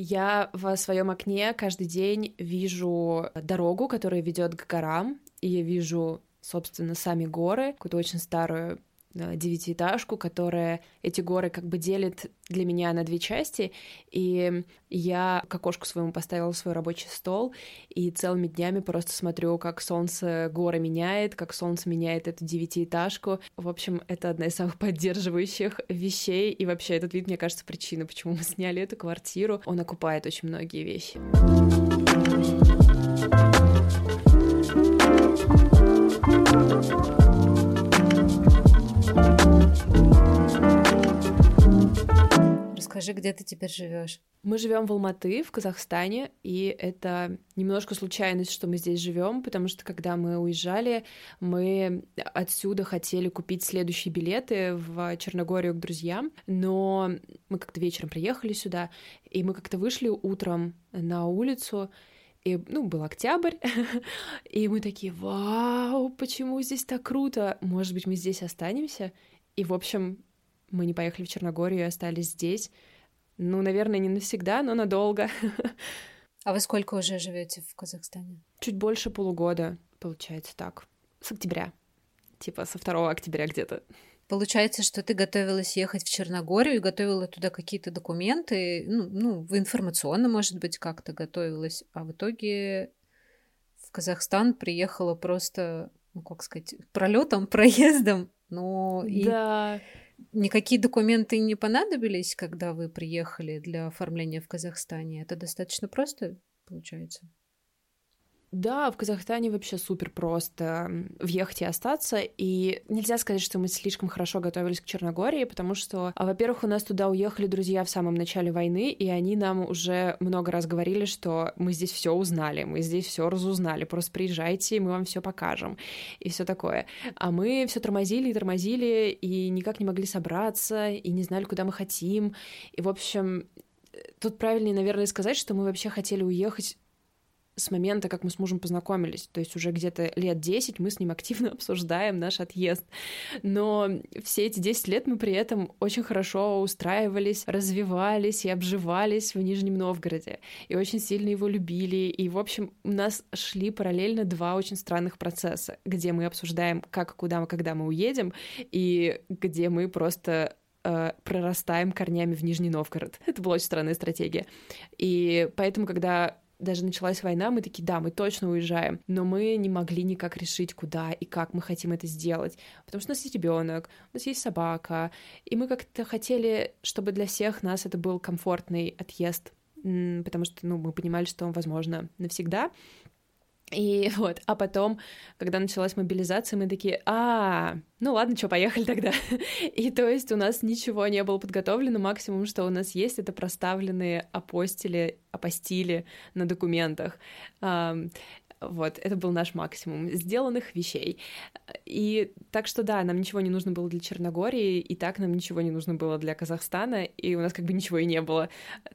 Я в своем окне каждый день вижу дорогу, которая ведет к горам, и я вижу, собственно, сами горы, какую-то очень старую Э, девятиэтажку, которая эти горы как бы делит для меня на две части, и я к окошку своему поставила свой рабочий стол, и целыми днями просто смотрю, как солнце горы меняет, как солнце меняет эту девятиэтажку. В общем, это одна из самых поддерживающих вещей, и вообще этот вид, мне кажется, причина, почему мы сняли эту квартиру. Он окупает очень многие вещи. Расскажи, где ты теперь живешь? Мы живем в Алматы, в Казахстане, и это немножко случайность, что мы здесь живем, потому что когда мы уезжали, мы отсюда хотели купить следующие билеты в Черногорию к друзьям, но мы как-то вечером приехали сюда, и мы как-то вышли утром на улицу, и, ну, был октябрь, и мы такие, вау, почему здесь так круто? Может быть, мы здесь останемся? И, в общем, мы не поехали в Черногорию и остались здесь. Ну, наверное, не навсегда, но надолго. А вы сколько уже живете в Казахстане? Чуть больше полугода, получается так. С октября. Типа со 2 октября где-то. Получается, что ты готовилась ехать в Черногорию и готовила туда какие-то документы, ну, ну информационно, может быть, как-то готовилась, а в итоге в Казахстан приехала просто, ну, как сказать, пролетом, проездом, но да. Никакие документы не понадобились, когда вы приехали для оформления в Казахстане? Это достаточно просто получается? Да, в Казахстане вообще супер просто въехать и остаться, и нельзя сказать, что мы слишком хорошо готовились к Черногории, потому что, а, во-первых, у нас туда уехали друзья в самом начале войны, и они нам уже много раз говорили, что мы здесь все узнали, мы здесь все разузнали, просто приезжайте, мы вам все покажем, и все такое. А мы все тормозили и тормозили, и никак не могли собраться, и не знали, куда мы хотим, и, в общем, тут правильнее, наверное, сказать, что мы вообще хотели уехать с момента, как мы с мужем познакомились. То есть уже где-то лет 10 мы с ним активно обсуждаем наш отъезд. Но все эти 10 лет мы при этом очень хорошо устраивались, развивались и обживались в Нижнем Новгороде. И очень сильно его любили. И, в общем, у нас шли параллельно два очень странных процесса, где мы обсуждаем, как, куда мы, когда мы уедем, и где мы просто э, прорастаем корнями в Нижний Новгород. Это была очень странная стратегия. И поэтому, когда даже началась война, мы такие, да, мы точно уезжаем, но мы не могли никак решить, куда и как мы хотим это сделать, потому что у нас есть ребенок, у нас есть собака, и мы как-то хотели, чтобы для всех нас это был комфортный отъезд, потому что, ну, мы понимали, что он, возможно, навсегда, и вот, а потом, когда началась мобилизация, мы такие, а, ну ладно, что, поехали тогда. И то есть у нас ничего не было подготовлено, максимум, что у нас есть, это проставленные апостили, апостили на документах. Вот, это был наш максимум сделанных вещей. И так что да, нам ничего не нужно было для Черногории, и так нам ничего не нужно было для Казахстана, и у нас как бы ничего и не было.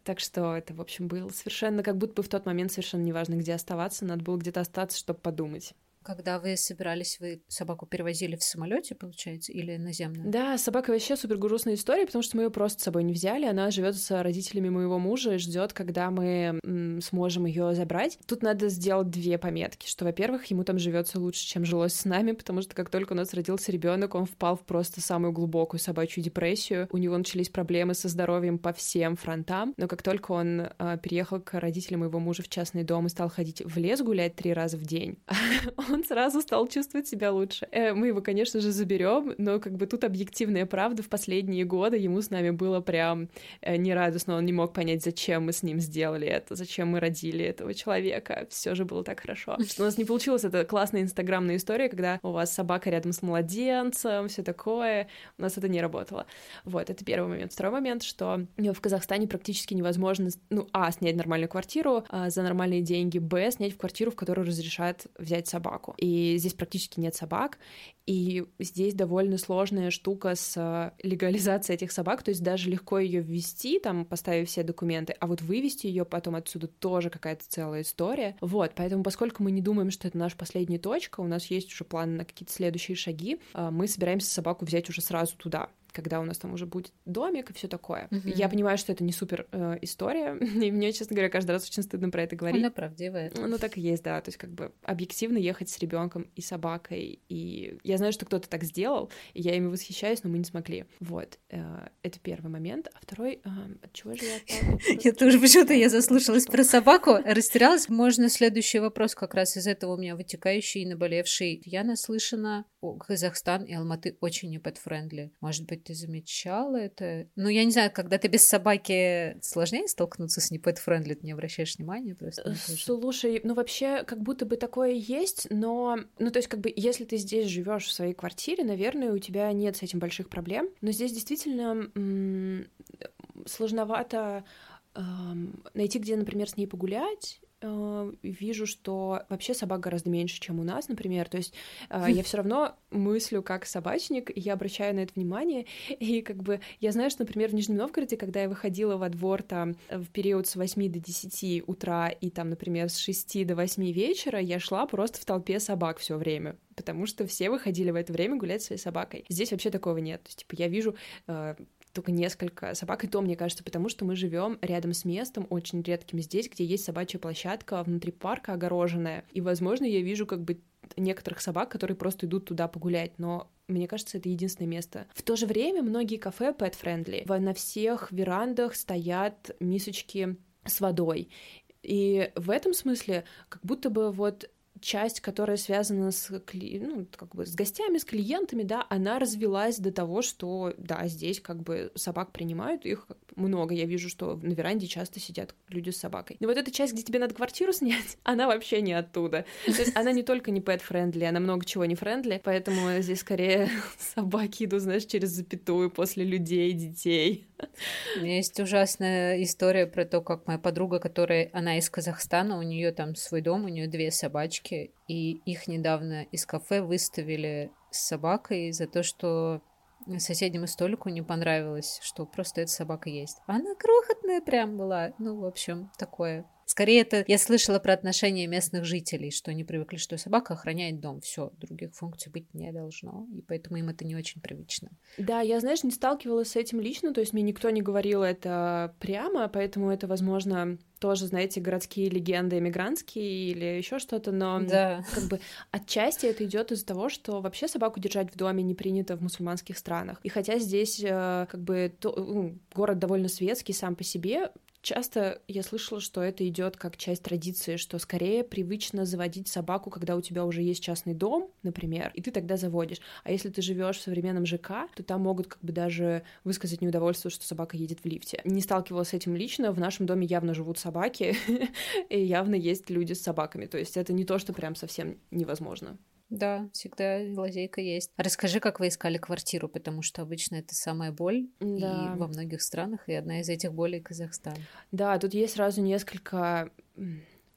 Так что это, в общем, было совершенно как будто бы в тот момент совершенно неважно, где оставаться, надо было где-то остаться, чтобы подумать. Когда вы собирались, вы собаку перевозили в самолете, получается, или наземно? Да, собака вообще супер грустная история, потому что мы ее просто с собой не взяли. Она живет с родителями моего мужа и ждет, когда мы м, сможем ее забрать. Тут надо сделать две пометки, что, во-первых, ему там живется лучше, чем жилось с нами, потому что как только у нас родился ребенок, он впал в просто самую глубокую собачью депрессию. У него начались проблемы со здоровьем по всем фронтам. Но как только он э, переехал к родителям моего мужа в частный дом и стал ходить в лес гулять три раза в день, он сразу стал чувствовать себя лучше. Э, мы его, конечно же, заберем, но как бы тут объективная правда. В последние годы ему с нами было прям э, нерадостно. Он не мог понять, зачем мы с ним сделали это, зачем мы родили этого человека. Все же было так хорошо. У нас не получилось это классная инстаграмная история, когда у вас собака рядом с младенцем, все такое. У нас это не работало. Вот, это первый момент. Второй момент, что в Казахстане практически невозможно, ну, а, снять нормальную квартиру а, за нормальные деньги, б, снять в квартиру, в которую разрешают взять собаку собаку. И здесь практически нет собак, и здесь довольно сложная штука с э, легализацией этих собак, то есть даже легко ее ввести, там, поставив все документы, а вот вывести ее потом отсюда тоже какая-то целая история. Вот, поэтому, поскольку мы не думаем, что это наша последняя точка, у нас есть уже планы на какие-то следующие шаги, э, мы собираемся собаку взять уже сразу туда, когда у нас там уже будет домик и все такое. Мгм. Я понимаю, что это не супер э, история, и мне, честно говоря, каждый раз очень стыдно про это говорить. Она правдивая. Ну, так и есть, да. То есть, как бы объективно ехать с ребенком и собакой. И я знаю, что кто-то так сделал, и я ими восхищаюсь, но мы не смогли. Вот. э, Это первый момент. А второй, э, от чего же я? Я тоже почему-то я заслушалась про собаку, растерялась. Можно следующий вопрос как раз из этого у меня вытекающий и наболевший. Я наслышана, Казахстан и Алматы очень не pet-friendly. Может быть, ты замечала это? Ну, я не знаю, когда ты без собаки сложнее столкнуться с не pet-friendly, ты не обращаешь внимания просто. что- Слушай, ну вообще, как будто бы такое есть, но, ну то есть, как бы, если ты здесь живешь в своей квартире, наверное, у тебя нет с этим больших проблем. Но здесь действительно м, сложновато эм, найти, где, например, с ней погулять. Э, Вижу, что вообще собак гораздо меньше, чем у нас, например. То есть э, я все равно мыслю как собачник, и я обращаю на это внимание. И как бы я знаю, что, например, в Нижнем Новгороде, когда я выходила во двор там в период с 8 до 10 утра и там, например, с 6 до 8 вечера, я шла просто в толпе собак все время потому что все выходили в это время гулять со своей собакой. Здесь вообще такого нет. То есть, типа, я вижу э, только несколько собак, и то, мне кажется, потому что мы живем рядом с местом, очень редким здесь, где есть собачья площадка внутри парка огороженная. И, возможно, я вижу как бы некоторых собак, которые просто идут туда погулять, но мне кажется, это единственное место. В то же время многие кафе pet-friendly. На всех верандах стоят мисочки с водой. И в этом смысле как будто бы вот часть, которая связана с, ну, как бы с гостями, с клиентами, да, она развилась до того, что, да, здесь как бы собак принимают, их много. Я вижу, что на веранде часто сидят люди с собакой. Но вот эта часть, где тебе надо квартиру снять, она вообще не оттуда. То есть она не только не pet-friendly, она много чего не friendly, поэтому здесь скорее собаки идут, знаешь, через запятую после людей, детей. У меня есть ужасная история про то, как моя подруга, которая, она из Казахстана, у нее там свой дом, у нее две собачки, и их недавно из кафе выставили с собакой за то, что соседнему столику не понравилось, что просто эта собака есть. Она крохотная прям была. Ну, в общем, такое. Скорее, это я слышала про отношения местных жителей, что они привыкли, что собака охраняет дом. Все, других функций быть не должно. И поэтому им это не очень привычно. Да, я, знаешь, не сталкивалась с этим лично, то есть мне никто не говорил это прямо, поэтому это, возможно, тоже, знаете, городские легенды эмигрантские или еще что-то, но Да. как бы отчасти это идет из-за того, что вообще собаку держать в доме не принято в мусульманских странах. И хотя здесь э, как бы то- ну, город довольно светский сам по себе, часто я слышала, что это идет как часть традиции, что скорее привычно заводить собаку, когда у тебя уже есть частный дом, например, и ты тогда заводишь. А если ты живешь в современном ЖК, то там могут как бы даже высказать неудовольствие, что собака едет в лифте. Не сталкивалась с этим лично, в нашем доме явно живут собаки, и явно есть люди с собаками. То есть это не то, что прям совсем невозможно. Да, всегда лазейка есть. А Расскажи, как вы искали квартиру, потому что обычно это самая боль Да. и во многих странах, и одна из этих болей Казахстан. Да, тут есть сразу несколько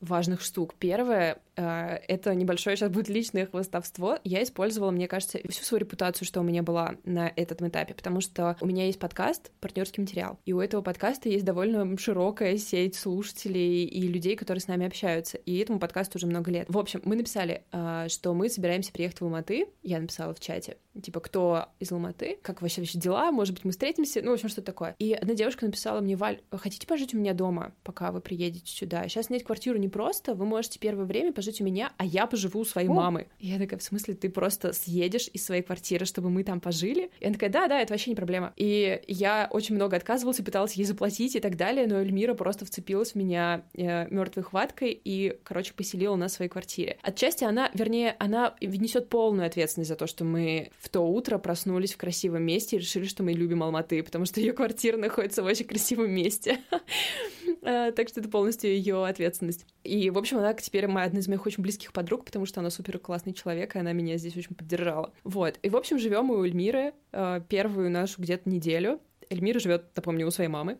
важных штук. Первое э, это небольшое сейчас будет личное хвостовство. Я использовала, мне кажется, всю свою репутацию, что у меня была на этом этапе, потому что у меня есть подкаст, партнерский материал, и у этого подкаста есть довольно широкая сеть слушателей и людей, которые с нами общаются. И этому подкасту уже много лет. В общем, мы написали, э, что мы собираемся приехать в Алматы. Я написала в чате, типа, кто из Алматы, как вообще вообще дела, может быть, мы встретимся, ну, в общем, что такое. И одна девушка написала мне, Валь, хотите пожить у меня дома, пока вы приедете сюда? Сейчас снять квартиру непросто, вы можете первое время пожить у меня, а я поживу у своей О. мамы. И я такая, в смысле, ты просто съедешь из своей квартиры, чтобы мы там пожили? И она такая, да, да, это вообще не проблема. И я очень много отказывалась и пыталась ей заплатить и так далее, но Эльмира просто вцепилась в меня мертвой хваткой и, короче, поселила нас в своей квартире. Отчасти она, вернее, она несет полную ответственность за то, что мы в то утро проснулись в красивом месте и решили, что мы любим Алматы, потому что ее квартира находится в очень красивом месте. Э, Так что это полностью ее ответственность. И, в общем, она теперь моя одна из моих очень близких подруг, потому что она супер классный человек, и она меня здесь очень поддержала. Вот. И, в общем, живем мы у Эльмиры э, первую нашу где-то неделю. Эльмира живет, напомню, у своей мамы.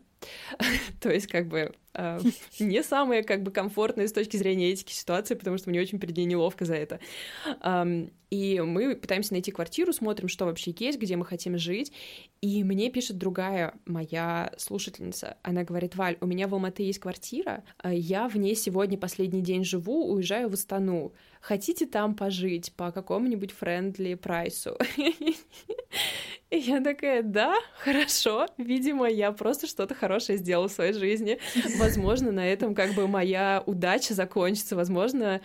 То есть, как бы, э, не самая, как бы, комфортная с точки зрения этики ситуации, потому что мне очень перед ней неловко за это. И мы пытаемся найти квартиру, смотрим, что вообще есть, где мы хотим жить. И мне пишет другая моя слушательница. Она говорит, Валь, у меня в Алматы есть квартира, а я в ней сегодня последний день живу, уезжаю в Астану. Хотите там пожить по какому-нибудь friendly price у? И я такая, да, хорошо, видимо, я просто что-то хорошее сделала в своей жизни. Возможно, на этом как бы моя удача закончится, возможно,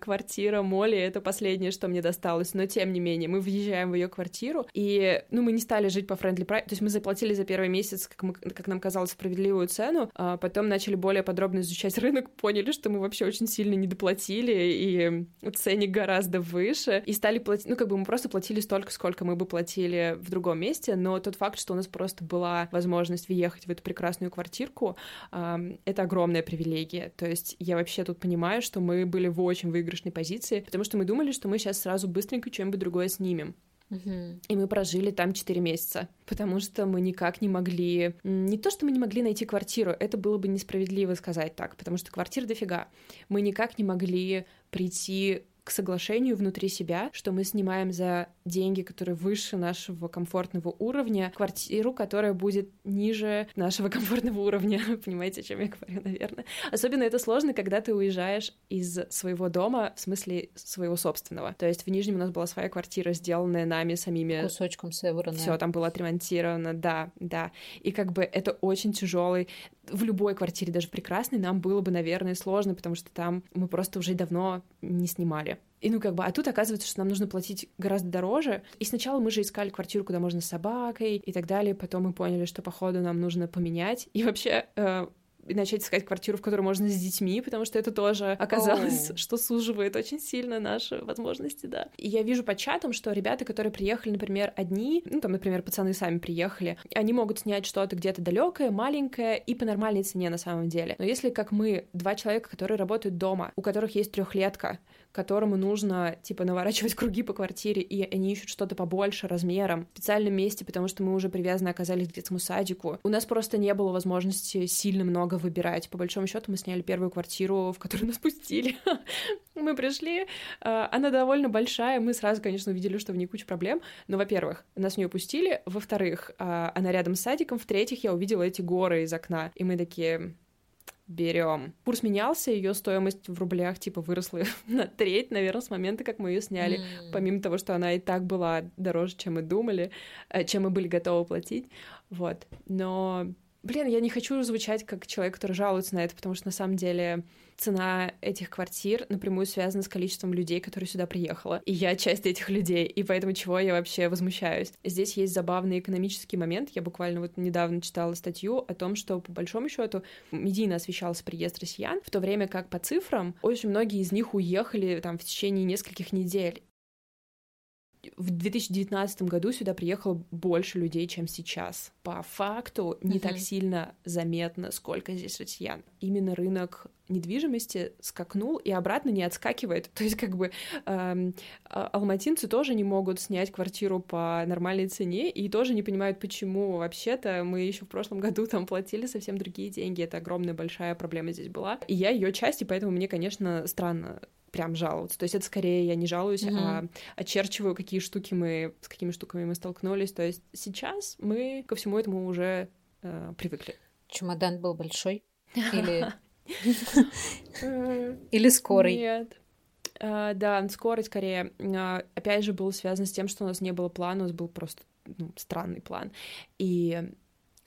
квартира Молли — это последнее, что мне досталось, но тем не менее, мы въезжаем в ее квартиру, и, ну, мы не стали жить по friendly price, то есть мы заплатили за первый месяц, как, мы, как нам казалось, справедливую цену, а потом начали более подробно изучать рынок, поняли, что мы вообще очень сильно недоплатили, и ценник гораздо выше, и стали платить, ну, как бы мы просто платили столько, сколько мы бы платили в другом месте, но тот факт, что у нас просто была возможность въехать в эту прекрасную квартирку, это огромная привилегия, то есть я вообще тут понимаю, что мы были в очень выигрышной позиции, потому что мы думали, что мы сейчас сразу быстренько что-нибудь другое снимем. И мы прожили там 4 месяца, потому что мы никак не могли... Не то, что мы не могли найти квартиру, это было бы несправедливо сказать так, потому что квартир дофига. Мы никак не могли прийти к соглашению внутри себя, что мы снимаем за деньги, которые выше нашего комфортного уровня, квартиру, которая будет ниже нашего комфортного уровня. Понимаете, о чем я говорю, наверное. Особенно это сложно, когда ты уезжаешь из своего дома, в смысле своего собственного. То есть в Нижнем у нас была своя квартира, сделанная нами самими. Кусочком собранная. Все там было отремонтировано, да, да. И как бы это очень тяжелый в любой квартире, даже прекрасной, нам было бы, наверное, сложно, потому что там мы просто уже давно не снимали. И ну как бы, а тут оказывается, что нам нужно платить гораздо дороже. И сначала мы же искали квартиру, куда можно с собакой и так далее. Потом мы поняли, что походу нам нужно поменять. И вообще э, и начать искать квартиру, в которой можно с детьми, потому что это тоже оказалось, oh. что суживает очень сильно наши возможности, да. И я вижу по чатам, что ребята, которые приехали, например, одни, ну там, например, пацаны сами приехали, они могут снять что-то где-то далекое, маленькое и по нормальной цене на самом деле. Но если как мы, два человека, которые работают дома, у которых есть трехлетка, которому нужно, типа, наворачивать круги по квартире, и они ищут что-то побольше размером, в специальном месте, потому что мы уже привязаны оказались к детскому садику. У нас просто не было возможности сильно много выбирать. По большому счету мы сняли первую квартиру, в которую нас пустили. мы пришли, а, она довольно большая, мы сразу, конечно, увидели, что в ней куча проблем, но, во-первых, нас в нее пустили, во-вторых, а, она рядом с садиком, в-третьих, я увидела эти горы из окна, и мы такие, берем. Курс менялся, ее стоимость в рублях типа выросла на треть, наверное, с момента, как мы ее сняли. Mm. Помимо того, что она и так была дороже, чем мы думали, э, чем мы были готовы платить. Вот. Но Блин, я не хочу звучать как человек, который жалуется на это, потому что на самом деле цена этих квартир напрямую связана с количеством людей, которые сюда приехала. И я часть этих людей, и поэтому чего я вообще возмущаюсь. Здесь есть забавный экономический момент. Я буквально вот недавно читала статью о том, что по большому счету медийно освещался приезд россиян, в то время как по цифрам очень многие из них уехали там в течение нескольких недель в 2019 году сюда приехало больше людей, чем сейчас. По факту не uh-huh. так сильно заметно, сколько здесь россиян. Именно рынок недвижимости скакнул и обратно не отскакивает. То есть как бы эм, а, алматинцы тоже не могут снять квартиру по нормальной цене и тоже не понимают, почему вообще-то мы еще в прошлом году там платили совсем другие деньги. Это огромная большая проблема здесь была. И я ее часть, и поэтому мне, конечно, странно прям жаловаться. То есть это скорее я не жалуюсь, mm-hmm. а очерчиваю, какие штуки мы, с какими штуками мы столкнулись. То есть сейчас мы ко всему этому уже э, привыкли. Чемодан был большой? Или... Или скорый? Нет. Uh, да, скорость скорее. Uh, опять же, был связан с тем, что у нас не было плана, у нас был просто ну, странный план. И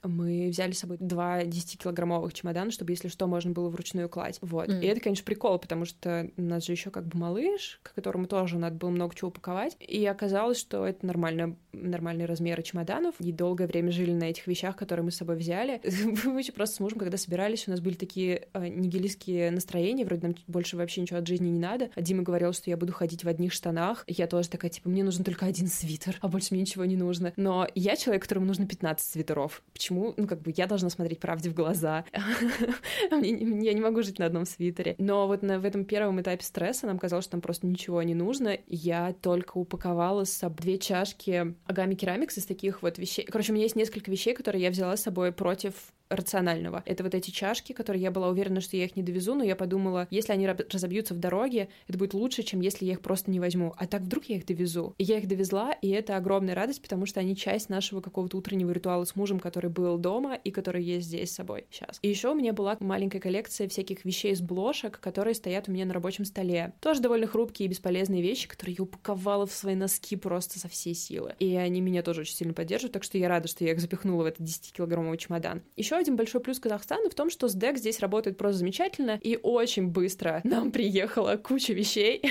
мы взяли с собой два 10-килограммовых чемодана, чтобы, если что, можно было вручную класть. Вот. Mm. И это, конечно, прикол, потому что у нас же еще как бы малыш, к которому тоже надо было много чего упаковать. И оказалось, что это нормально, нормальные размеры чемоданов. И долгое время жили на этих вещах, которые мы с собой взяли. Мы просто с мужем, когда собирались, у нас были такие э, нигилистские настроения, вроде нам больше вообще ничего от жизни не надо. А Дима говорил, что я буду ходить в одних штанах. Я тоже такая, типа, мне нужен только один свитер, а больше мне ничего не нужно. Но я человек, которому нужно 15 свитеров. Почему почему, ну, как бы я должна смотреть правде в глаза. Я не могу жить на одном свитере. Но вот в этом первом этапе стресса нам казалось, что там просто ничего не нужно. Я только упаковала с собой две чашки Агами Керамикс из таких вот вещей. Короче, у меня есть несколько вещей, которые я взяла с собой против рационального. Это вот эти чашки, которые я была уверена, что я их не довезу, но я подумала, если они разобьются в дороге, это будет лучше, чем если я их просто не возьму. А так вдруг я их довезу. И я их довезла, и это огромная радость, потому что они часть нашего какого-то утреннего ритуала с мужем, который был дома и который есть здесь с собой сейчас. И еще у меня была маленькая коллекция всяких вещей из блошек, которые стоят у меня на рабочем столе. Тоже довольно хрупкие и бесполезные вещи, которые я упаковала в свои носки просто со всей силы. И они меня тоже очень сильно поддерживают, так что я рада, что я их запихнула в этот 10-килограммовый чемодан. Еще один большой плюс Казахстана в том, что СДЭК здесь работает просто замечательно и очень быстро нам приехала куча вещей.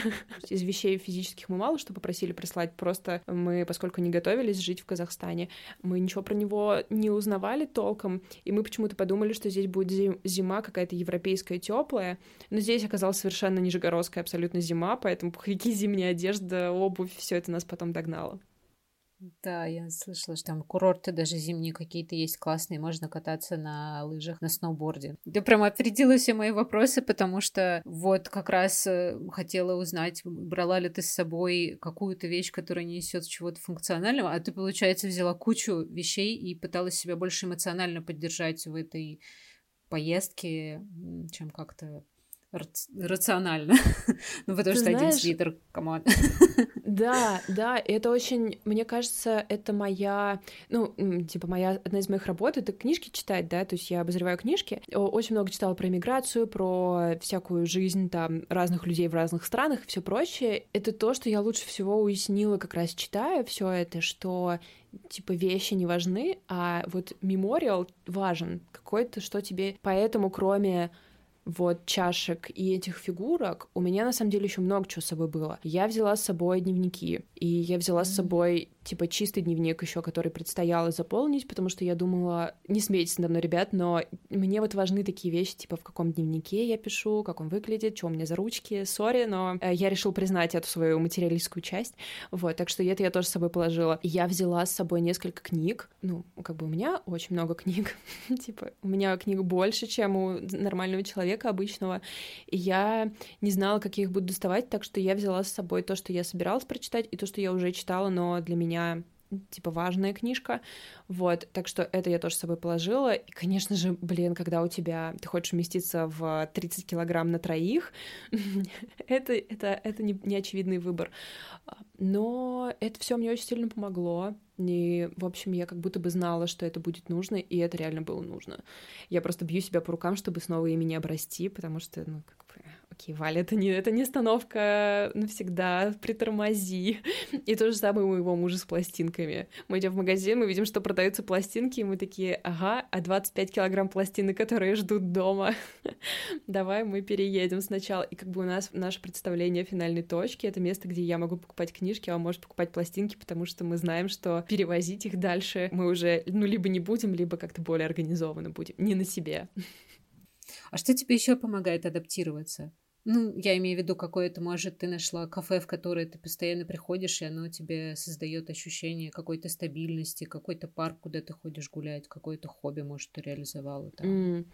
Из вещей физических мы мало что попросили прислать, просто мы, поскольку не готовились жить в Казахстане, мы ничего про него не узнавали толком, и мы почему-то подумали, что здесь будет зима какая-то европейская теплая, но здесь оказалась совершенно нижегородская абсолютно зима, поэтому пуховики, зимняя одежда, обувь, все это нас потом догнало. Да, я слышала, что там курорты даже зимние какие-то есть классные, можно кататься на лыжах, на сноуборде. Ты прям опередила все мои вопросы, потому что вот как раз э, хотела узнать, брала ли ты с собой какую-то вещь, которая не несет чего-то функционального, а ты, получается, взяла кучу вещей и пыталась себя больше эмоционально поддержать в этой поездке, чем как-то рационально. ну, потому Ты что знаешь... один свитер, come on. да, да, это очень, мне кажется, это моя, ну, типа, моя, одна из моих работ — это книжки читать, да, то есть я обозреваю книжки, очень много читала про иммиграцию, про всякую жизнь там разных людей в разных странах и все прочее. Это то, что я лучше всего уяснила, как раз читая все это, что типа вещи не важны, а вот мемориал важен, какой-то, что тебе... Поэтому кроме вот чашек и этих фигурок, у меня на самом деле еще много чего с собой было. Я взяла с собой дневники, и я взяла с собой типа чистый дневник еще, который предстояло заполнить, потому что я думала, не смейтесь надо мной, ребят, но мне вот важны такие вещи, типа в каком дневнике я пишу, как он выглядит, что у меня за ручки, сори, но э, я решил признать эту свою материалистскую часть, вот, так что это я тоже с собой положила. Я взяла с собой несколько книг, ну, как бы у меня очень много книг, типа у меня книг больше, чем у нормального человека обычного, и я не знала, как я их буду доставать, так что я взяла с собой то, что я собиралась прочитать, и то, что я уже читала, но для меня меня типа важная книжка, вот, так что это я тоже с собой положила, и, конечно же, блин, когда у тебя, ты хочешь уместиться в 30 килограмм на троих, это, это, это не, не очевидный выбор, но это все мне очень сильно помогло, и, в общем, я как будто бы знала, что это будет нужно, и это реально было нужно. Я просто бью себя по рукам, чтобы снова ими не обрасти, потому что, ну, как бы, окей, Валя, это не, это не остановка навсегда, притормози. И то же самое у моего мужа с пластинками. Мы идем в магазин, мы видим, что продаются пластинки, и мы такие, ага, а 25 килограмм пластины, которые ждут дома, давай мы переедем сначала. И как бы у нас наше представление финальной точки — это место, где я могу покупать книжки, а он может покупать пластинки, потому что мы знаем, что перевозить их дальше мы уже, ну, либо не будем, либо как-то более организованно будем, не на себе. А что тебе еще помогает адаптироваться? Ну, я имею в виду, какое-то, может, ты нашла кафе, в которое ты постоянно приходишь, и оно тебе создает ощущение какой-то стабильности, какой-то парк, куда ты ходишь гулять, какое-то хобби, может, ты реализовала там. Mm.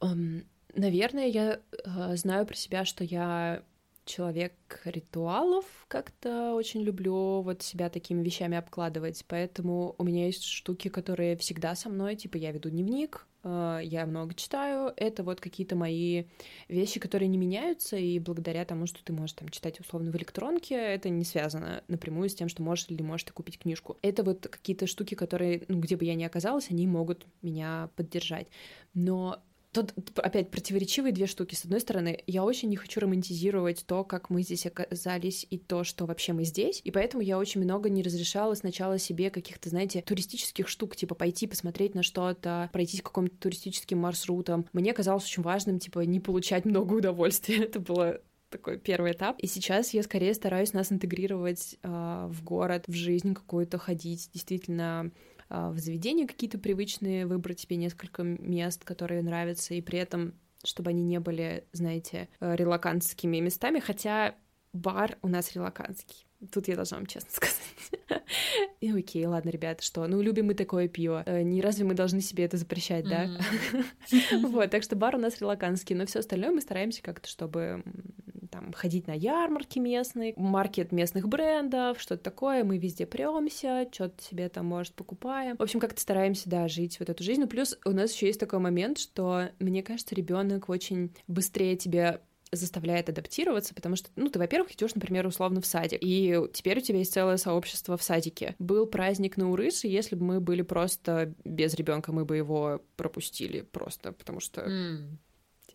Um, наверное, я uh, знаю про себя, что я человек ритуалов, как-то очень люблю вот себя такими вещами обкладывать, поэтому у меня есть штуки, которые всегда со мной, типа я веду дневник, э, я много читаю, это вот какие-то мои вещи, которые не меняются, и благодаря тому, что ты можешь там читать условно в электронке, это не связано напрямую с тем, что можешь или можешь ты купить книжку. Это вот какие-то штуки, которые, ну, где бы я ни оказалась, они могут меня поддержать. Но Тут опять противоречивые две штуки. С одной стороны, я очень не хочу романтизировать то, как мы здесь оказались, и то, что вообще мы здесь. И поэтому я очень много не разрешала сначала себе каких-то, знаете, туристических штук, типа пойти посмотреть на что-то, пройтись каким-то туристическим маршрутом. Мне казалось очень важным, типа, не получать много удовольствия. Это было такой первый этап. И сейчас я скорее стараюсь нас интегрировать э, в город, в жизнь какую-то, ходить, действительно в заведения какие-то привычные, выбрать себе несколько мест, которые нравятся, и при этом чтобы они не были, знаете, э, релакантскими местами, хотя бар у нас релакантский. Тут я должна вам честно сказать. И окей, ладно, ребята, что? Ну, любим мы такое пиво. Э, не разве мы должны себе это запрещать, да? Вот, так что бар у нас релаканский, но все остальное мы стараемся как-то, чтобы там ходить на ярмарки местные, маркет местных брендов, что-то такое, мы везде премся, что-то себе там, может, покупаем. В общем, как-то стараемся, да, жить вот эту жизнь. Ну, плюс у нас еще есть такой момент, что, мне кажется, ребенок очень быстрее тебе заставляет адаптироваться, потому что, ну, ты, во-первых, идешь, например, условно в садик, и теперь у тебя есть целое сообщество в садике. Был праздник на Урыс, и если бы мы были просто без ребенка, мы бы его пропустили просто, потому что mm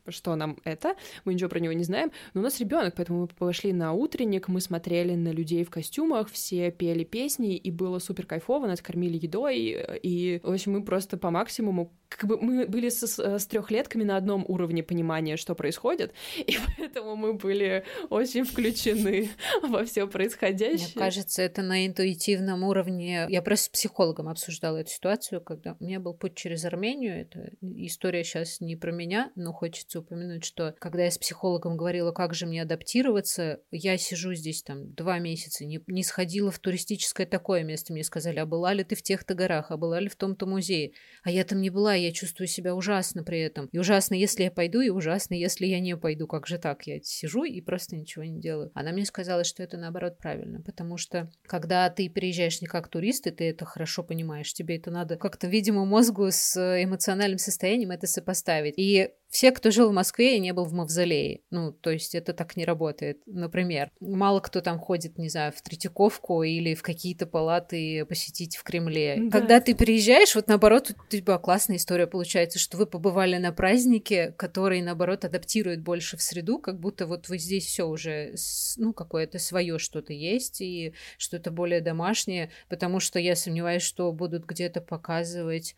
что нам это, мы ничего про него не знаем, но у нас ребенок, поэтому мы пошли на утренник, мы смотрели на людей в костюмах, все пели песни, и было супер кайфово, нас кормили едой, и, в общем, мы просто по максимуму как бы мы были с, с трехлетками на одном уровне понимания, что происходит, и поэтому мы были очень включены во все происходящее. Мне кажется, это на интуитивном уровне. Я просто с психологом обсуждала эту ситуацию, когда у меня был путь через Армению. Это история сейчас не про меня, но хочется упомянуть, что когда я с психологом говорила, как же мне адаптироваться, я сижу здесь там два месяца, не, не сходила в туристическое такое место. Мне сказали, а была ли ты в тех-то горах, а была ли в том-то музее? А я там не была, я чувствую себя ужасно при этом. И ужасно, если я пойду, и ужасно, если я не пойду. Как же так? Я сижу и просто ничего не делаю. Она мне сказала, что это наоборот правильно, потому что когда ты переезжаешь не как турист, и ты это хорошо понимаешь, тебе это надо как-то, видимо, мозгу с эмоциональным состоянием это сопоставить. И все, кто жил в Москве и не был в Мавзолее. Ну, то есть это так не работает. Например, мало кто там ходит, не знаю, в Третьяковку или в какие-то палаты посетить в Кремле. Да. Когда ты приезжаешь, вот наоборот, у тебя классная история получается, что вы побывали на празднике, который, наоборот, адаптирует больше в среду, как будто вот вы здесь все уже, ну, какое-то свое что-то есть и что-то более домашнее, потому что я сомневаюсь, что будут где-то показывать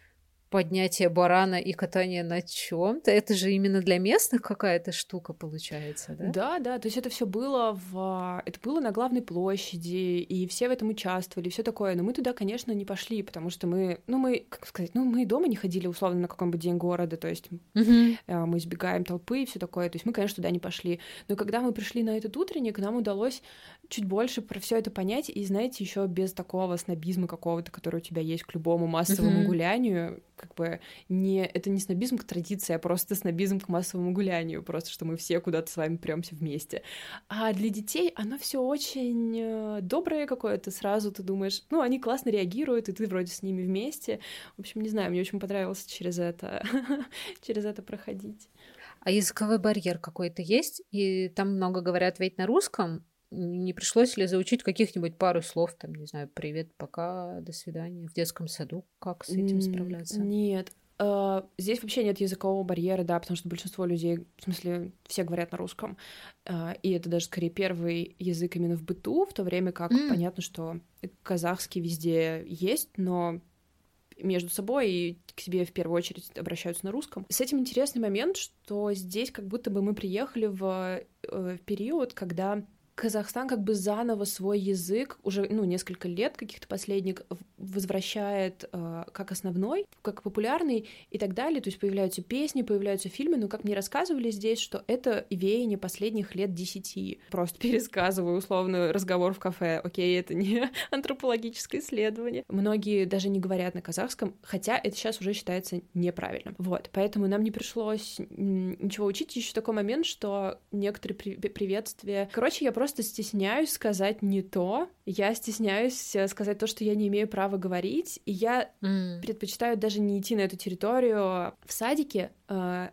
поднятие барана и катание на чем-то. Это же именно для местных какая-то штука получается, да? Да, да. То есть это все было в, это было на главной площади, и все в этом участвовали, все такое. Но мы туда, конечно, не пошли, потому что мы, ну мы, как сказать, ну мы дома не ходили условно на каком-нибудь день города, то есть uh-huh. мы избегаем толпы и все такое. То есть мы, конечно, туда не пошли. Но когда мы пришли на этот утренник, нам удалось чуть больше про все это понять и, знаете, еще без такого снобизма какого-то, который у тебя есть к любому массовому uh-huh. гулянию, как бы не это не снобизм к традиции, а просто снобизм к массовому гулянию, просто что мы все куда-то с вами премся вместе. А для детей оно все очень э, доброе какое-то, сразу ты думаешь, ну, они классно реагируют, и ты вроде с ними вместе. В общем, не знаю, мне очень понравилось через это, через это проходить. А языковой барьер какой-то есть? И там много говорят ведь на русском, не пришлось ли заучить каких-нибудь пару слов, там, не знаю, привет, пока, до свидания, в детском саду? Как с этим справляться? Нет, Uh, здесь вообще нет языкового барьера, да, потому что большинство людей, в смысле, все говорят на русском, uh, и это даже скорее первый язык именно в быту, в то время как mm. понятно, что казахский везде есть, но между собой и к себе в первую очередь обращаются на русском. С этим интересный момент, что здесь как будто бы мы приехали в, э, в период, когда Казахстан как бы заново свой язык уже ну несколько лет каких-то последних возвращает э, как основной, как популярный и так далее. То есть появляются песни, появляются фильмы, но как мне рассказывали здесь, что это веяние последних лет десяти. Просто пересказываю условно разговор в кафе. Окей, это не антропологическое исследование. Многие даже не говорят на казахском, хотя это сейчас уже считается неправильным. Вот, поэтому нам не пришлось ничего учить. Еще такой момент, что некоторые при приветствия. Короче, я просто просто стесняюсь сказать не то, я стесняюсь э, сказать то, что я не имею права говорить, и я mm. предпочитаю даже не идти на эту территорию в садике. Э,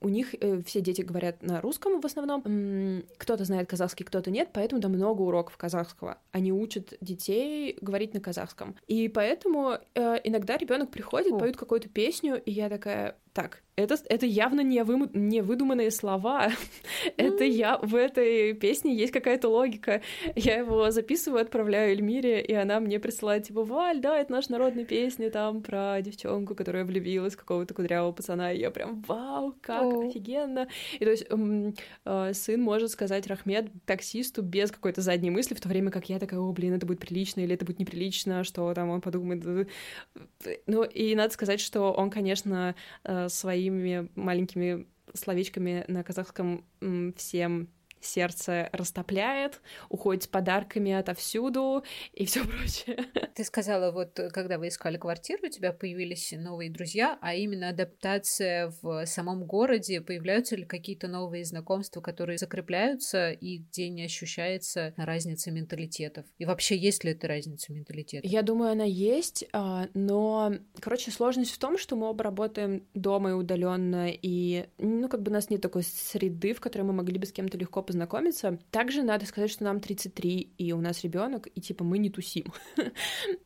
у них э, все дети говорят на русском в основном. Кто-то знает казахский, кто-то нет, поэтому там много уроков казахского. Они учат детей говорить на казахском. И поэтому иногда ребенок приходит, oh. поют какую-то песню, и я такая, так, это, это явно не, вы, не выдуманные слова. это я в этой песне есть какая-то логика. Я его записываю, отправляю Эльмире, и она мне присылает, типа, Валь, да, это наша народная песня там про девчонку, которая влюбилась в какого-то кудрявого пацана. И я прям, вау, как oh. офигенно. И то есть э, сын может сказать Рахмет таксисту без какой-то задней мысли, в то время как я такая, о, блин, это будет прилично или это будет неприлично, что там он подумает. Ну, и надо сказать, что он, конечно, э, своими маленькими словечками на казахском всем сердце растопляет, уходит с подарками отовсюду и все прочее. Ты сказала, вот когда вы искали квартиру, у тебя появились новые друзья, а именно адаптация в самом городе, появляются ли какие-то новые знакомства, которые закрепляются и где не ощущается разница менталитетов? И вообще есть ли эта разница менталитетов? Я думаю, она есть, а, но, короче, сложность в том, что мы оба работаем дома и удаленно, и, ну, как бы у нас нет такой среды, в которой мы могли бы с кем-то легко познакомиться. Также надо сказать, что нам 33, и у нас ребенок, и типа мы не тусим.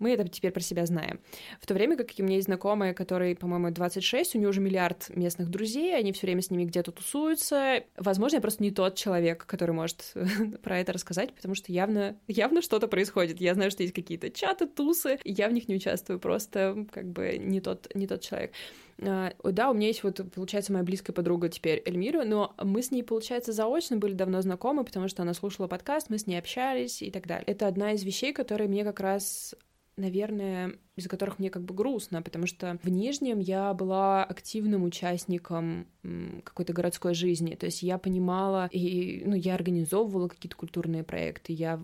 мы это теперь про себя знаем. В то время как у меня есть знакомые, которые, по-моему, 26, у нее уже миллиард местных друзей, они все время с ними где-то тусуются. Возможно, я просто не тот человек, который может про это рассказать, потому что явно, явно что-то происходит. Я знаю, что есть какие-то чаты, тусы, я в них не участвую, просто как бы не тот, не тот человек. А, да, у меня есть вот, получается, моя близкая подруга теперь Эльмира, но мы с ней, получается, заочно были давно знакомы, потому что она слушала подкаст, мы с ней общались и так далее. Это одна из вещей, которые мне как раз наверное, из-за которых мне как бы грустно, потому что в Нижнем я была активным участником какой-то городской жизни, то есть я понимала, и, ну, я организовывала какие-то культурные проекты, я,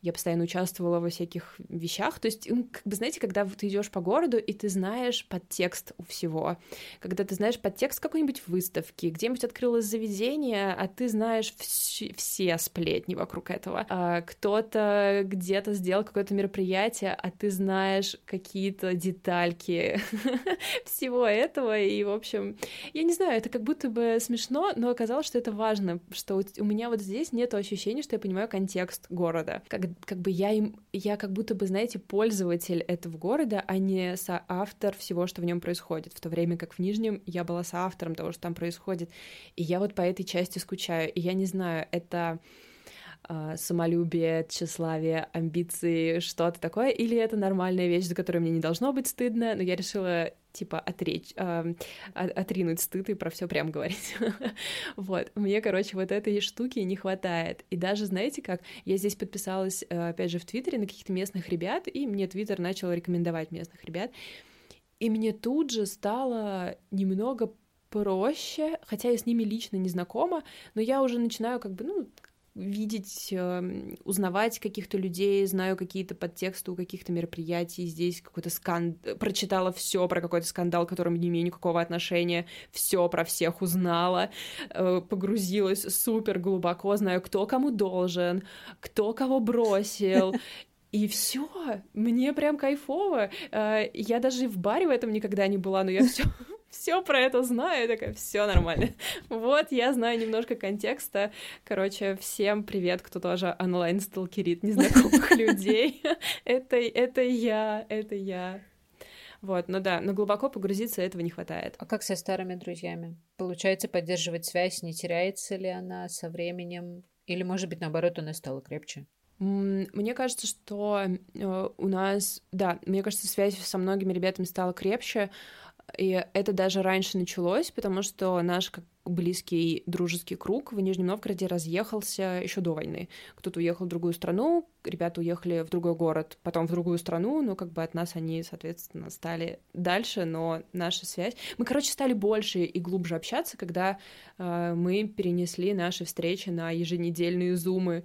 я постоянно участвовала во всяких вещах, то есть, как бы, знаете, когда ты идешь по городу, и ты знаешь подтекст у всего, когда ты знаешь подтекст какой-нибудь выставки, где-нибудь открылось заведение, а ты знаешь вс- все сплетни вокруг этого, а кто-то где-то сделал какое-то мероприятие, а ты знаешь какие-то детальки всего этого, и, в общем, я не знаю, это как будто бы смешно, но оказалось, что это важно, что у меня вот здесь нет ощущения, что я понимаю контекст города, как, как бы я им, я как будто бы, знаете, пользователь этого города, а не соавтор всего, что в нем происходит, в то время как в Нижнем я была соавтором того, что там происходит, и я вот по этой части скучаю, и я не знаю, это самолюбие, тщеславие, амбиции, что-то такое, или это нормальная вещь, за которую мне не должно быть стыдно, но я решила типа отречь, э, отринуть стыд и про все прям говорить. вот, мне, короче, вот этой штуки не хватает. И даже, знаете как, я здесь подписалась, э, опять же, в Твиттере на каких-то местных ребят, и мне Твиттер начал рекомендовать местных ребят, и мне тут же стало немного проще, хотя я с ними лично не знакома, но я уже начинаю как бы, ну, видеть, эм, узнавать каких-то людей, знаю какие-то подтексты у каких-то мероприятий, здесь какой-то скандал, прочитала все про какой-то скандал, к которому не имею никакого отношения, все про всех узнала, э, погрузилась супер глубоко, знаю, кто кому должен, кто кого бросил, и все, мне прям кайфово. Э, я даже в баре в этом никогда не была, но я все все про это знаю, я такая, все нормально. Вот, я знаю немножко контекста. Короче, всем привет, кто тоже онлайн сталкерит незнакомых людей. Это, это я, это я. Вот, ну да, но глубоко погрузиться этого не хватает. А как со старыми друзьями? Получается поддерживать связь, не теряется ли она со временем? Или, может быть, наоборот, она стала крепче? Мне кажется, что э, у нас, да, мне кажется, связь со многими ребятами стала крепче, и это даже раньше началось, потому что наш как близкий дружеский круг в Нижнем Новгороде разъехался еще до войны. Кто-то уехал в другую страну, ребята уехали в другой город, потом в другую страну, но как бы от нас они, соответственно, стали дальше, но наша связь... Мы, короче, стали больше и глубже общаться, когда э, мы перенесли наши встречи на еженедельные зумы.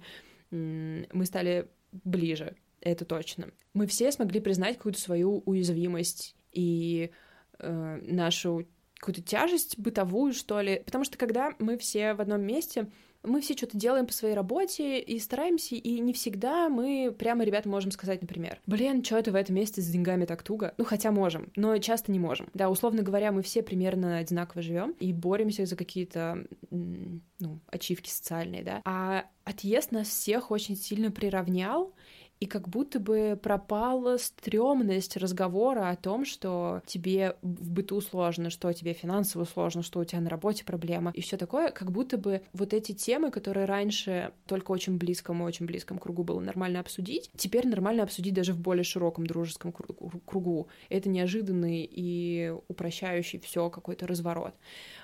Мы стали ближе, это точно. Мы все смогли признать какую-то свою уязвимость и э, нашу какую-то тяжесть бытовую, что ли. Потому что когда мы все в одном месте, мы все что-то делаем по своей работе и стараемся, и не всегда мы прямо ребята можем сказать, например, блин, что это в этом месте с деньгами так туго? Ну, хотя можем, но часто не можем. Да, условно говоря, мы все примерно одинаково живем и боремся за какие-то, ну, ачивки социальные, да. А отъезд нас всех очень сильно приравнял, и как будто бы пропала стрёмность разговора о том, что тебе в быту сложно, что тебе финансово сложно, что у тебя на работе проблема и все такое, как будто бы вот эти темы, которые раньше только очень близком и очень близком кругу было нормально обсудить, теперь нормально обсудить даже в более широком дружеском кругу. Это неожиданный и упрощающий все какой-то разворот.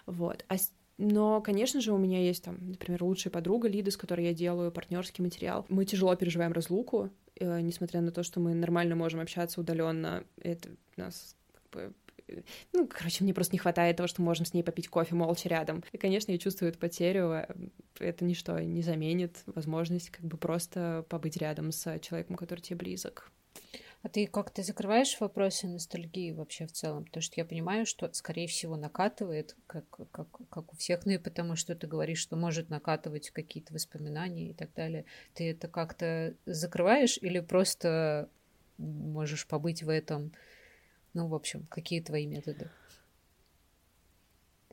Вот. А но, конечно же, у меня есть там, например, лучшая подруга Лида, с которой я делаю партнерский материал. Мы тяжело переживаем разлуку, несмотря на то, что мы нормально можем общаться удаленно. Это нас как бы ну, короче, мне просто не хватает того, что можем с ней попить кофе молча рядом. И, конечно, я чувствую эту потерю. Это ничто не заменит возможность как бы просто побыть рядом с человеком, который тебе близок. А ты как то закрываешь вопросы ностальгии вообще в целом? Потому что я понимаю, что, скорее всего, накатывает, как, как, как у всех, ну и потому что ты говоришь, что может накатывать какие-то воспоминания и так далее. Ты это как-то закрываешь или просто можешь побыть в этом? Ну, в общем, какие твои методы?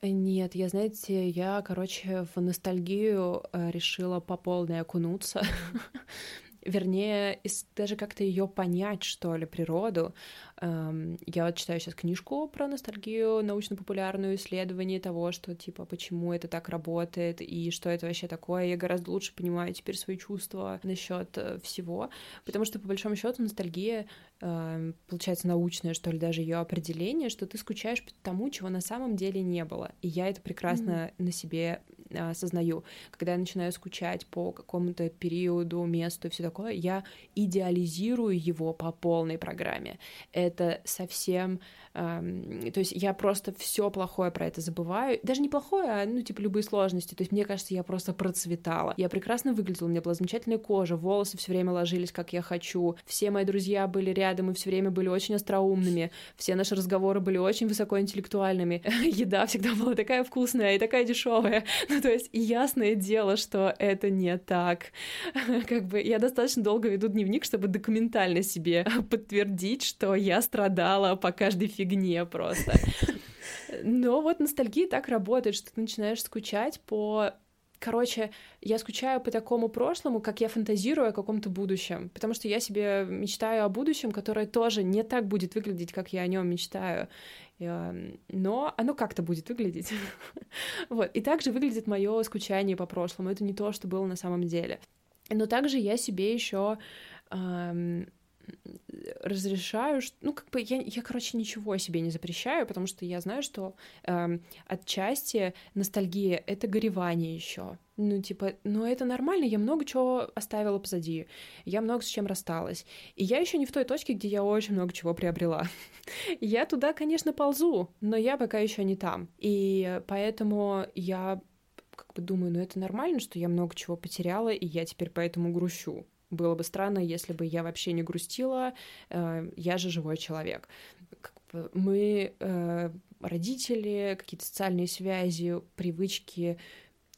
Нет, я, знаете, я, короче, в ностальгию э, решила по полной окунуться. вернее, даже как-то ее понять, что ли, природу. Эм, я вот читаю сейчас книжку про ностальгию, научно-популярную исследование того, что, типа, почему это так работает и что это вообще такое. Я гораздо лучше понимаю теперь свои чувства насчет э, всего, потому что, по большому счету, ностальгия эм, получается научное, что ли, даже ее определение, что ты скучаешь по тому, чего на самом деле не было. И я это прекрасно mm-hmm. на себе осознаю. Когда я начинаю скучать по какому-то периоду, месту и все такое, я идеализирую его по полной программе. Это совсем то есть я просто все плохое про это забываю. Даже не плохое, а, ну, типа, любые сложности. То есть мне кажется, я просто процветала. Я прекрасно выглядела, у меня была замечательная кожа, волосы все время ложились, как я хочу. Все мои друзья были рядом и все время были очень остроумными. Все наши разговоры были очень высокоинтеллектуальными. Еда всегда была такая вкусная и такая дешевая. Ну, то есть ясное дело, что это не так. Как бы я достаточно долго веду дневник, чтобы документально себе подтвердить, что я страдала по каждой фигуре фигне просто. Но вот ностальгия так работает, что ты начинаешь скучать по Короче, я скучаю по такому прошлому, как я фантазирую о каком-то будущем, потому что я себе мечтаю о будущем, которое тоже не так будет выглядеть, как я о нем мечтаю, но оно как-то будет выглядеть. вот. И также выглядит мое скучание по прошлому. Это не то, что было на самом деле. Но также я себе еще разрешаю, ну, как бы я, я, короче, ничего себе не запрещаю, потому что я знаю, что э, отчасти ностальгия — это горевание еще. Ну, типа, ну это нормально, я много чего оставила позади, я много с чем рассталась. И я еще не в той точке, где я очень много чего приобрела. я туда, конечно, ползу, но я пока еще не там. И поэтому я как бы думаю, ну это нормально, что я много чего потеряла, и я теперь поэтому грущу. Было бы странно, если бы я вообще не грустила, э, я же живой человек. Мы э, родители, какие-то социальные связи, привычки,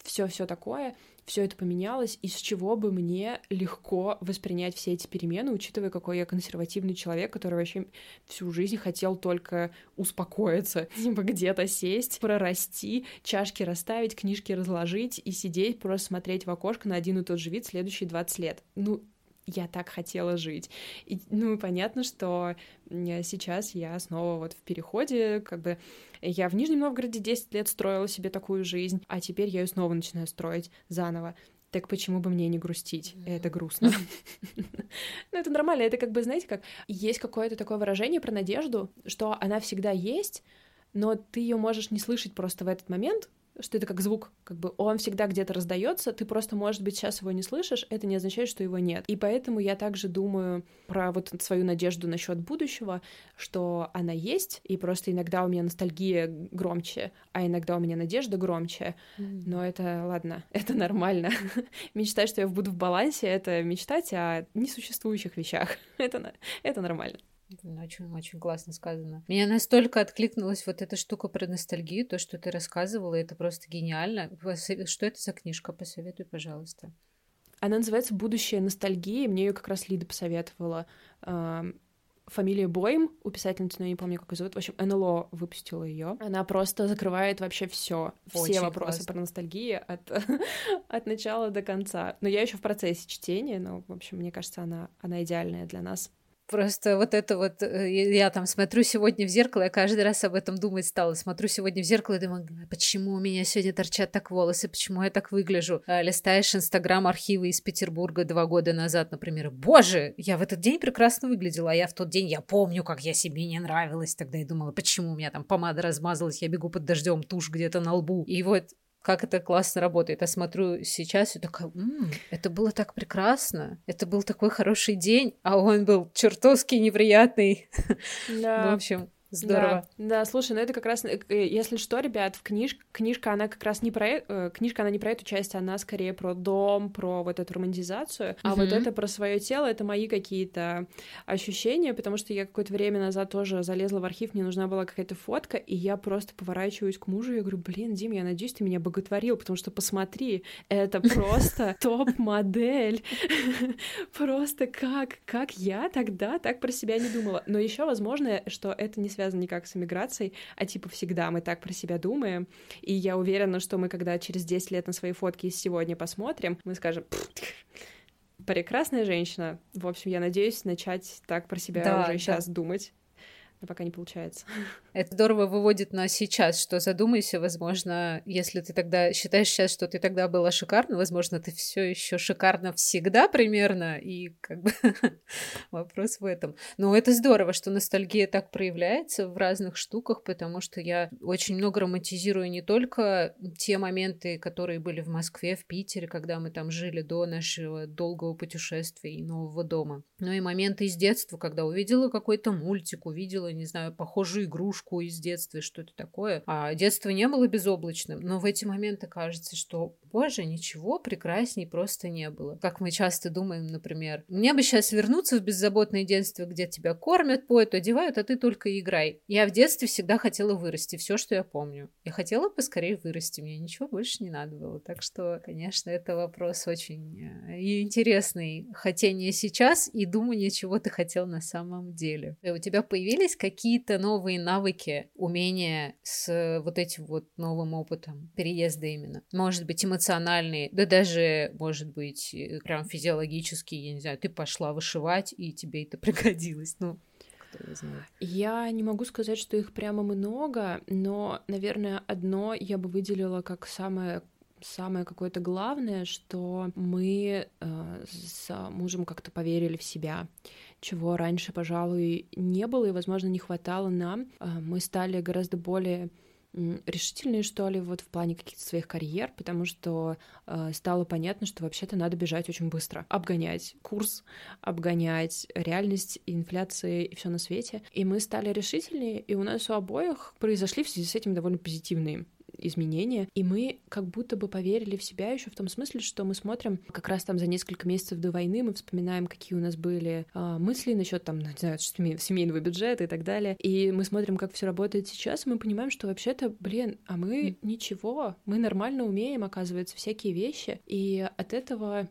все-все такое, все это поменялось, из чего бы мне легко воспринять все эти перемены, учитывая, какой я консервативный человек, который вообще всю жизнь хотел только успокоиться, типа где-то сесть, прорасти, чашки расставить, книжки разложить и сидеть, просто смотреть в окошко на один и тот же вид следующие 20 лет. Ну, я так хотела жить. И, ну, понятно, что сейчас я снова вот в переходе, как бы я в Нижнем Новгороде 10 лет строила себе такую жизнь, а теперь я ее снова начинаю строить заново. Так почему бы мне не грустить? Это грустно. Ну, это нормально. Это как бы, знаете, как есть какое-то такое выражение про надежду, что она всегда есть, но ты ее можешь не слышать просто в этот момент, что это как звук, как бы он всегда где-то раздается, ты просто, может быть, сейчас его не слышишь, это не означает, что его нет. И поэтому я также думаю про вот свою надежду насчет будущего, что она есть, и просто иногда у меня ностальгия громче, а иногда у меня надежда громче. Mm. Но это ладно, это нормально. Мечтать, что я буду в балансе, это мечтать о несуществующих вещах. это, это нормально. Очень-очень классно сказано. Меня настолько откликнулась вот эта штука про ностальгию, то, что ты рассказывала, это просто гениально. Что это за книжка? Посоветуй, пожалуйста. Она называется «Будущее ностальгии». Мне ее как раз Лида посоветовала. Фамилия Бойм у писательницы, но я не помню, как ее зовут. В общем, НЛО выпустила ее. Она просто закрывает вообще все, все вопросы классно. про ностальгию от, от начала до конца. Но я еще в процессе чтения, но, в общем, мне кажется, она, она идеальная для нас. Просто вот это вот, э, я там смотрю сегодня в зеркало, я каждый раз об этом думать стала. Смотрю сегодня в зеркало и думаю, почему у меня сегодня торчат так волосы, почему я так выгляжу. А листаешь Инстаграм архивы из Петербурга два года назад, например. Боже, я в этот день прекрасно выглядела, а я в тот день, я помню, как я себе не нравилась тогда и думала, почему у меня там помада размазалась, я бегу под дождем, тушь где-то на лбу. И вот как это классно работает. Я смотрю сейчас и такая, м-м, это было так прекрасно, это был такой хороший день, а он был чертовски неприятный. Да. В общем, Здорово. Да, да, слушай, ну это как раз, э, если что, ребят, в книж... книжка, она как раз не про... Э, книжка, она не про эту часть, она скорее про дом, про вот эту романтизацию, а вот это про свое тело, это мои какие-то ощущения, потому что я какое-то время назад тоже залезла в архив, мне нужна была какая-то фотка, и я просто поворачиваюсь к мужу, и я говорю, блин, Дим, я надеюсь, ты меня боготворил, потому что посмотри, это просто топ-модель, просто как, как я тогда так про себя не думала. Но еще возможно, что это не связано никак с эмиграцией, а типа всегда мы так про себя думаем, и я уверена, что мы когда через 10 лет на свои фотки из сегодня посмотрим, мы скажем, прекрасная женщина. В общем, я надеюсь начать так про себя да, уже да. сейчас думать пока не получается. Это здорово выводит на сейчас, что задумайся, возможно, если ты тогда считаешь сейчас, что ты тогда была шикарна, возможно, ты все еще шикарна всегда примерно, и как бы вопрос в этом. Но это здорово, что ностальгия так проявляется в разных штуках, потому что я очень много романтизирую не только те моменты, которые были в Москве, в Питере, когда мы там жили до нашего долгого путешествия и нового дома, но и моменты из детства, когда увидела какой-то мультик, увидела не знаю, похожую игрушку из детства, что это такое. А детство не было безоблачным, но в эти моменты кажется, что, боже, ничего прекрасней просто не было. Как мы часто думаем, например, мне бы сейчас вернуться в беззаботное детство, где тебя кормят, поют, одевают, а ты только играй. Я в детстве всегда хотела вырасти, все, что я помню. Я хотела поскорее вырасти, мне ничего больше не надо было. Так что, конечно, это вопрос очень э, интересный. Хотение сейчас и думание, чего ты хотел на самом деле. И у тебя появились какие-то новые навыки, умения с вот этим вот новым опытом переезда именно. Может быть, эмоциональные, да даже, может быть, э, прям физиологические, я не знаю, ты пошла вышивать, и тебе это пригодилось. Ну, я не могу сказать, что их прямо много, но, наверное, одно я бы выделила как самое самое какое-то главное, что мы э, с мужем как-то поверили в себя чего раньше, пожалуй, не было и, возможно, не хватало нам. А, мы стали гораздо более решительные, что ли, вот в плане каких-то своих карьер, потому что э, стало понятно, что вообще-то надо бежать очень быстро, обгонять курс, обгонять реальность, инфляции и все на свете. И мы стали решительнее, и у нас у обоих произошли в связи с этим довольно позитивные изменения, и мы как будто бы поверили в себя еще в том смысле, что мы смотрим как раз там за несколько месяцев до войны, мы вспоминаем, какие у нас были а, мысли насчет там, не знаю, семейного бюджета и так далее, и мы смотрим, как все работает сейчас, и мы понимаем, что вообще-то, блин, а мы ничего, мы нормально умеем, оказывается, всякие вещи, и от этого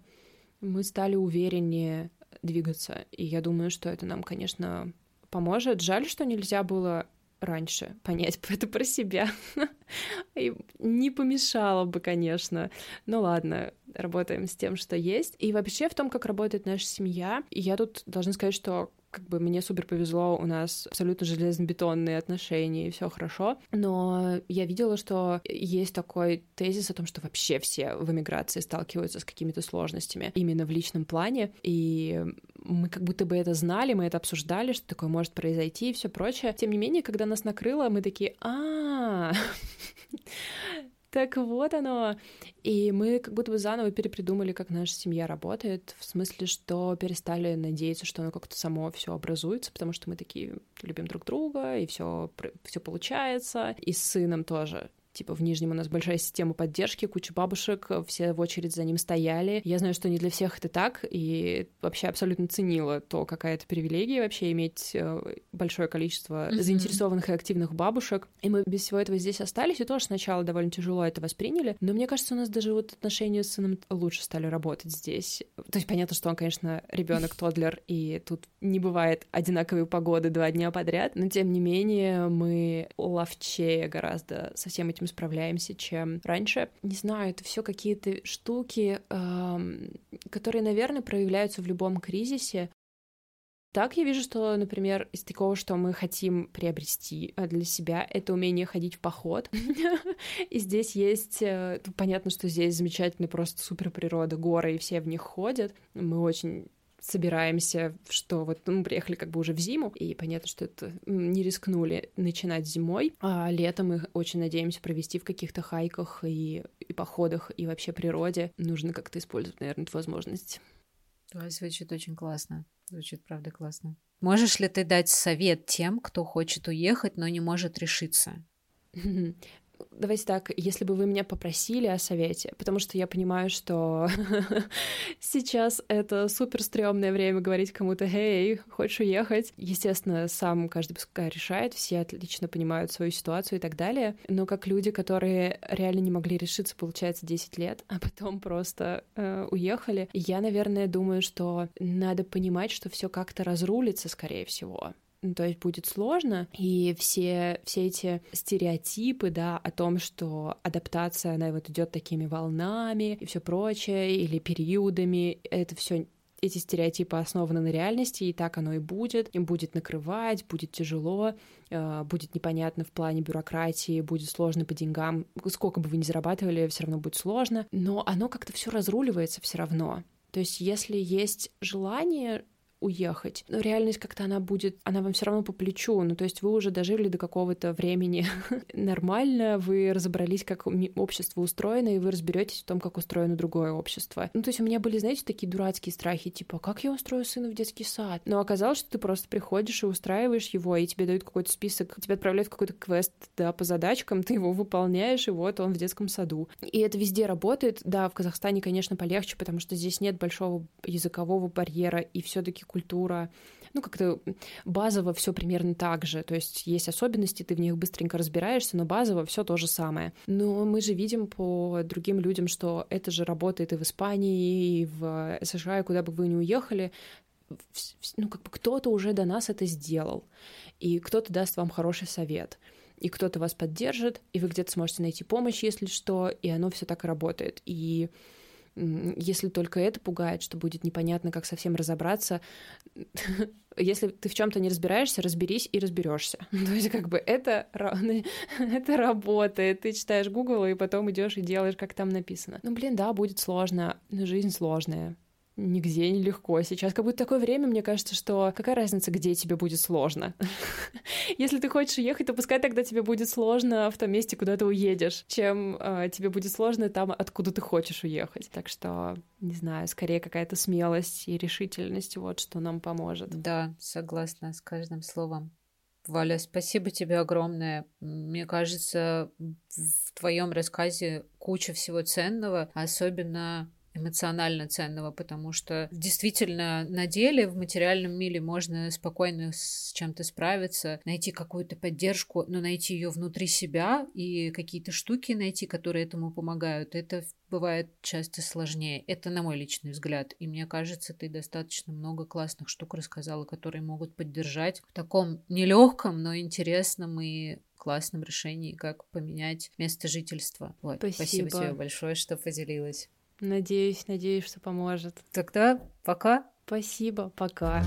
мы стали увереннее двигаться, и я думаю, что это нам, конечно, поможет. Жаль, что нельзя было раньше понять это про себя. И не помешало бы, конечно. Ну ладно, работаем с тем, что есть. И вообще в том, как работает наша семья, я тут должна сказать, что как бы мне супер повезло, у нас абсолютно железобетонные отношения, и все хорошо. Но я видела, что есть такой тезис о том, что вообще все в эмиграции сталкиваются с какими-то сложностями именно в личном плане. И мы как будто бы это знали, мы это обсуждали, что такое может произойти и все прочее. Тем не менее, когда нас накрыло, мы такие, а, так вот оно. И мы как будто бы заново перепридумали, как наша семья работает, в смысле, что перестали надеяться, что оно как-то само все образуется, потому что мы такие любим друг друга, и все, все получается. И с сыном тоже Типа в Нижнем у нас большая система поддержки, куча бабушек, все в очередь за ним стояли. Я знаю, что не для всех это так, и вообще абсолютно ценила то, какая это привилегия вообще иметь э, большое количество mm-hmm. заинтересованных и активных бабушек. И мы без всего этого здесь остались, и тоже сначала довольно тяжело это восприняли. Но мне кажется, у нас даже вот отношения с сыном лучше стали работать здесь. То есть понятно, что он, конечно, ребенок тодлер, и тут не бывает одинаковой погоды два дня подряд, но тем не менее мы ловчее гораздо со всем этим этим справляемся, чем раньше. Не знаю, это все какие-то штуки, которые, наверное, проявляются в любом кризисе. Так я вижу, что, например, из такого, что мы хотим приобрести э, для себя, это умение ходить в поход. И здесь есть, э, понятно, что здесь замечательная просто супер природа, горы, и все в них ходят. Мы очень собираемся, что вот ну, мы приехали как бы уже в зиму, и понятно, что это не рискнули начинать зимой, а летом мы очень надеемся провести в каких-то хайках и, и походах, и вообще природе. Нужно как-то использовать, наверное, эту возможность. Да, звучит очень классно. Звучит, правда, классно. Можешь ли ты дать совет тем, кто хочет уехать, но не может решиться? давайте так, если бы вы меня попросили о совете, потому что я понимаю, что сейчас это супер стрёмное время говорить кому-то, «Эй, хочешь уехать?» Естественно, сам каждый пускай решает, все отлично понимают свою ситуацию и так далее, но как люди, которые реально не могли решиться, получается, 10 лет, а потом просто э, уехали, я, наверное, думаю, что надо понимать, что все как-то разрулится, скорее всего. Ну, то есть будет сложно, и все, все эти стереотипы, да, о том, что адаптация, она вот идет такими волнами и все прочее, или периодами, это все эти стереотипы основаны на реальности, и так оно и будет. Им будет накрывать, будет тяжело, э, будет непонятно в плане бюрократии, будет сложно по деньгам. Сколько бы вы ни зарабатывали, все равно будет сложно. Но оно как-то все разруливается все равно. То есть, если есть желание уехать. Но реальность как-то она будет, она вам все равно по плечу. Ну, то есть вы уже дожили до какого-то времени нормально, вы разобрались, как общество устроено, и вы разберетесь в том, как устроено другое общество. Ну, то есть у меня были, знаете, такие дурацкие страхи, типа, как я устрою сына в детский сад? Но оказалось, что ты просто приходишь и устраиваешь его, и тебе дают какой-то список, тебя отправляют в какой-то квест, да, по задачкам, ты его выполняешь, и вот он в детском саду. И это везде работает. Да, в Казахстане, конечно, полегче, потому что здесь нет большого языкового барьера, и все таки культура, ну, как-то базово все примерно так же. То есть есть особенности, ты в них быстренько разбираешься, но базово все то же самое. Но мы же видим по другим людям, что это же работает и в Испании, и в США, и куда бы вы ни уехали, ну, как бы кто-то уже до нас это сделал, и кто-то даст вам хороший совет и кто-то вас поддержит, и вы где-то сможете найти помощь, если что, и оно все так работает. И если только это пугает, что будет непонятно, как совсем разобраться, если ты в чем-то не разбираешься, разберись и разберешься. То есть как бы это, это работает. Ты читаешь Google и потом идешь и делаешь, как там написано. Ну, блин, да, будет сложно, но жизнь сложная нигде не легко. Сейчас как будто такое время, мне кажется, что какая разница, где тебе будет сложно. Если ты хочешь уехать, то пускай тогда тебе будет сложно в том месте, куда ты уедешь, чем э, тебе будет сложно там, откуда ты хочешь уехать. Так что, не знаю, скорее какая-то смелость и решительность, вот что нам поможет. Да, согласна с каждым словом. Валя, спасибо тебе огромное. Мне кажется, в твоем рассказе куча всего ценного, особенно эмоционально ценного, потому что действительно на деле в материальном мире можно спокойно с чем-то справиться, найти какую-то поддержку, но найти ее внутри себя и какие-то штуки найти, которые этому помогают, это бывает часто сложнее. Это на мой личный взгляд. И мне кажется, ты достаточно много классных штук рассказала, которые могут поддержать в таком нелегком, но интересном и классном решении, как поменять место жительства. Вот. Спасибо, Спасибо тебе большое, что поделилась. Надеюсь, надеюсь, что поможет. Тогда пока. Спасибо, пока.